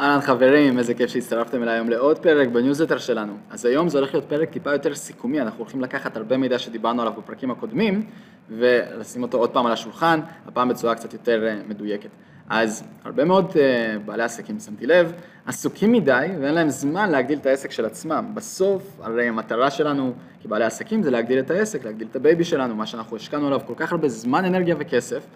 אהלן חברים, איזה כיף שהצטרפתם אליי היום לעוד פרק בניוזלטר שלנו. אז היום זה הולך להיות פרק טיפה יותר סיכומי, אנחנו הולכים לקחת הרבה מידע שדיברנו עליו בפרקים הקודמים ולשים אותו עוד פעם על השולחן, הפעם בצורה קצת יותר אה, מדויקת. אז הרבה מאוד אה, בעלי עסקים, שמתי לב, עסוקים מדי ואין להם זמן להגדיל את העסק של עצמם. בסוף, הרי המטרה שלנו כבעלי עסקים זה להגדיל את העסק, להגדיל את הבייבי שלנו, מה שאנחנו השקענו עליו כל כך הרבה זמן, אנרגיה וכסף.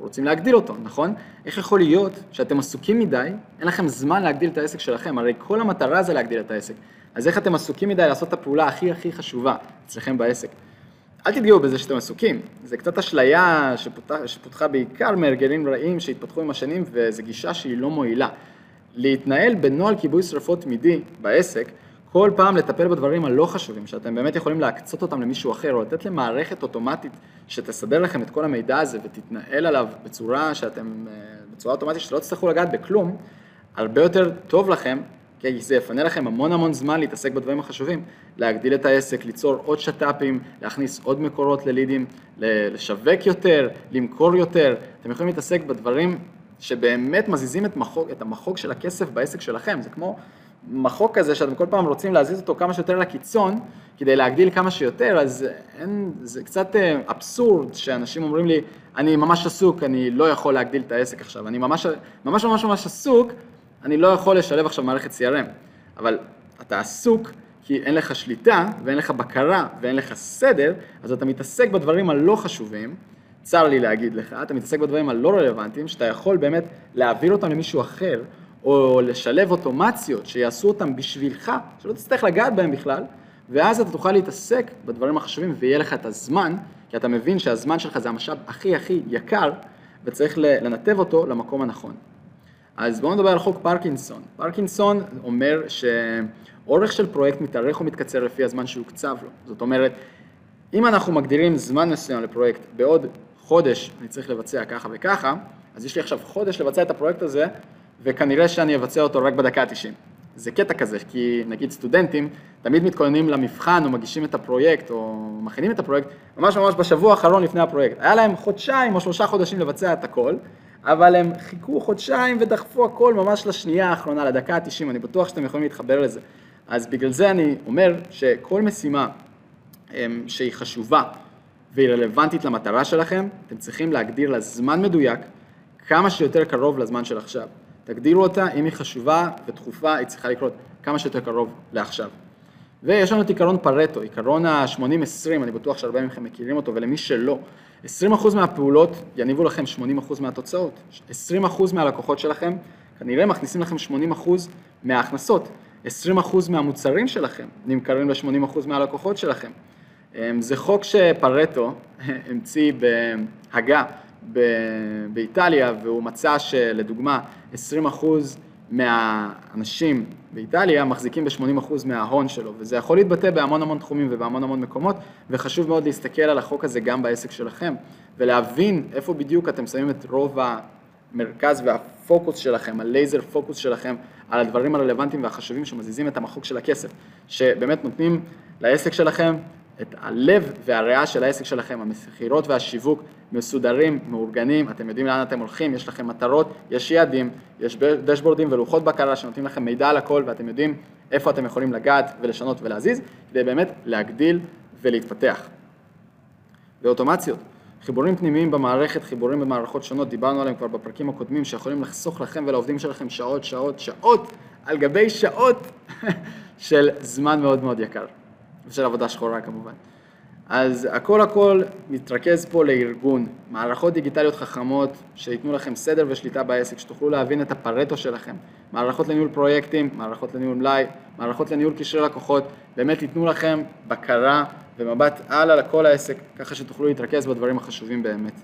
אנחנו רוצים להגדיל אותו, נכון? איך יכול להיות שאתם עסוקים מדי, אין לכם זמן להגדיל את העסק שלכם, הרי כל המטרה זה להגדיל את העסק. אז איך אתם עסוקים מדי לעשות את הפעולה הכי הכי חשובה אצלכם בעסק? אל תתגאו בזה שאתם עסוקים, זה קצת אשליה שפותחה, שפותחה בעיקר מהרגלים רעים שהתפתחו עם השנים וזו גישה שהיא לא מועילה. להתנהל בנוהל כיבוי שרפות תמידי בעסק, כל פעם לטפל בדברים הלא חשובים, שאתם באמת יכולים להקצות אותם למישהו אחר, או לתת למערכת אוטומטית שתסדר לכם את כל המידע הזה ותתנהל עליו בצורה שאתם, אה, בצורה אוטומטית שלא תצטרכו לגעת בכלום, הרבה יותר טוב לכם, כי זה יפנה לכם המון המון זמן להתעסק בדברים החשובים, להגדיל את העסק, ליצור עוד שת"פים, להכניס עוד מקורות ללידים, לשווק יותר, למכור יותר, אתם יכולים להתעסק בדברים שבאמת מזיזים את, מחוג, את המחוג של הכסף בעסק שלכם, זה כמו מחוק כזה שאתם כל פעם רוצים להזיז אותו כמה שיותר לקיצון, כדי להגדיל כמה שיותר, אז אין, זה קצת אה, אבסורד שאנשים אומרים לי, אני ממש עסוק, אני לא יכול להגדיל את העסק עכשיו, אני ממש ממש ממש, ממש עסוק, אני לא יכול לשלב עכשיו מערכת CRM, אבל אתה עסוק כי אין לך שליטה ואין לך בקרה ואין לך סדר, אז אתה מתעסק בדברים הלא חשובים, צר לי להגיד לך, אתה מתעסק בדברים הלא רלוונטיים, שאתה יכול באמת להעביר אותם למישהו אחר, או לשלב אוטומציות שיעשו אותם בשבילך, שלא תצטרך לגעת בהם בכלל, ואז אתה תוכל להתעסק בדברים החשובים ויהיה לך את הזמן, כי אתה מבין שהזמן שלך זה המשאב הכי הכי יקר, וצריך לנתב אותו למקום הנכון. אז בואו נדבר על חוק פרקינסון. פרקינסון אומר שאורך של פרויקט מתארך או מתקצר לפי הזמן שהוקצב לו. זאת אומרת, אם אנחנו מגדירים זמן מסוים לפרויקט, בעוד חודש אני צריך לבצע ככה וככה, אז יש לי עכשיו חודש לבצע את הפרויקט הזה, וכנראה שאני אבצע אותו רק בדקה ה-90. זה קטע כזה, כי נגיד סטודנטים תמיד מתכוננים למבחן או מגישים את הפרויקט או מכינים את הפרויקט ממש ממש בשבוע האחרון לפני הפרויקט. היה להם חודשיים או שלושה חודשים לבצע את הכל, אבל הם חיכו חודשיים ודחפו הכל ממש לשנייה האחרונה, לדקה ה-90, אני בטוח שאתם יכולים להתחבר לזה. אז בגלל זה אני אומר שכל משימה אמ, שהיא חשובה והיא רלוונטית למטרה שלכם, אתם צריכים להגדיר לה זמן מדויק, כמה שיותר קרוב לזמן של עכשיו. תגדירו אותה, אם היא חשובה ודחופה, היא צריכה לקרות כמה שיותר קרוב לעכשיו. ויש לנו את עיקרון פרטו, עיקרון ה-80-20, אני בטוח שהרבה מכם מכירים אותו, ולמי שלא, 20% מהפעולות יניבו לכם 80% מהתוצאות, 20% מהלקוחות שלכם כנראה מכניסים לכם 80% מההכנסות, 20% מהמוצרים שלכם נמכרים ל-80% מהלקוחות שלכם. אמ, זה חוק שפרטו המציא בהגה באיטליה, והוא מצא שלדוגמה 20% מהאנשים באיטליה מחזיקים ב-80% מההון שלו, וזה יכול להתבטא בהמון המון תחומים ובהמון המון מקומות, וחשוב מאוד להסתכל על החוק הזה גם בעסק שלכם, ולהבין איפה בדיוק אתם שמים את רוב המרכז והפוקוס שלכם, הלייזר פוקוס שלכם, על הדברים הרלוונטיים והחשובים שמזיזים את המחוק של הכסף, שבאמת נותנים לעסק שלכם את הלב והריאה של העסק שלכם, המכירות והשיווק מסודרים, מאורגנים, אתם יודעים לאן אתם הולכים, יש לכם מטרות, יש יעדים, יש דשבורדים ולוחות בקרה שנותנים לכם מידע על הכל ואתם יודעים איפה אתם יכולים לגעת ולשנות ולהזיז, כדי באמת להגדיל ולהתפתח. ואוטומציות, חיבורים פנימיים במערכת, חיבורים במערכות שונות, דיברנו עליהם כבר בפרקים הקודמים, שיכולים לחסוך לכם ולעובדים שלכם שעות, שעות, שעות, על גבי שעות של זמן מאוד מאוד יקר. ושל עבודה שחורה כמובן. אז הכל הכל מתרכז פה לארגון, מערכות דיגיטליות חכמות שייתנו לכם סדר ושליטה בעסק, שתוכלו להבין את הפרטו שלכם, מערכות לניהול פרויקטים, מערכות לניהול מלאי, מערכות לניהול קשרי לקוחות, באמת ייתנו לכם בקרה ומבט הלאה לכל העסק, ככה שתוכלו להתרכז בדברים החשובים באמת.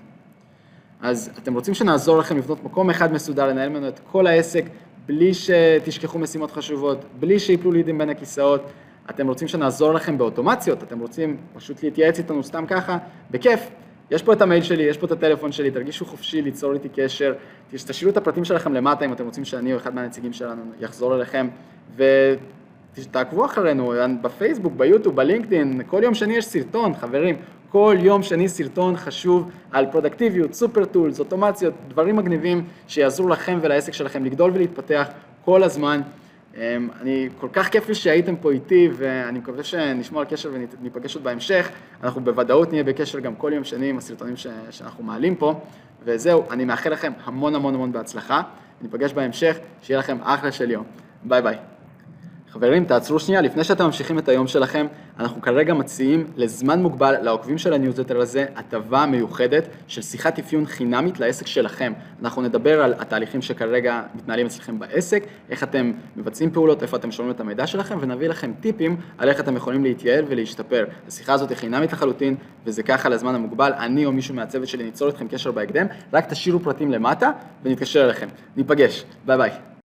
אז אתם רוצים שנעזור לכם לבנות מקום אחד מסודר, לנהל ממנו את כל העסק, בלי שתשכחו משימות חשובות, בלי שיפלו לידים בין הכיסאות, אתם רוצים שנעזור לכם באוטומציות, אתם רוצים פשוט להתייעץ איתנו סתם ככה, בכיף. יש פה את המייל שלי, יש פה את הטלפון שלי, תרגישו חופשי ליצור איתי קשר, תשאירו את הפרטים שלכם למטה אם אתם רוצים שאני או אחד מהנציגים שלנו יחזור אליכם, ותעקבו אחרינו בפייסבוק, ביוטיוב, בלינקדאין, כל יום שני יש סרטון, חברים, כל יום שני סרטון חשוב על פרודקטיביות, סופר טולס, אוטומציות, דברים מגניבים שיעזרו לכם ולעסק שלכם לגדול ולהתפתח כל הזמן. אמ, אני, כל כך כיף לי שהייתם פה איתי, ואני מקווה שנשמור על קשר וניפגש עוד בהמשך. אנחנו בוודאות נהיה בקשר גם כל יום שני עם הסרטונים ש, שאנחנו מעלים פה. וזהו, אני מאחל לכם המון המון המון בהצלחה. ניפגש בהמשך, שיהיה לכם אחלה של יום. ביי ביי. חברים, תעצרו שנייה, לפני שאתם ממשיכים את היום שלכם, אנחנו כרגע מציעים לזמן מוגבל לעוקבים של הניוזלטר הזה הטבה מיוחדת של שיחת אפיון חינמית לעסק שלכם. אנחנו נדבר על התהליכים שכרגע מתנהלים אצלכם בעסק, איך אתם מבצעים פעולות, איפה אתם שומעים את המידע שלכם, ונביא לכם טיפים על איך אתם יכולים להתייעל ולהשתפר. השיחה הזאת היא חינמית לחלוטין, וזה ככה לזמן המוגבל. אני או מישהו מהצוות שלי ניצור אתכם קשר בהקדם, רק תשאירו פרטים למטה ונתקשר אליכם. ניפגש, ביי ביי.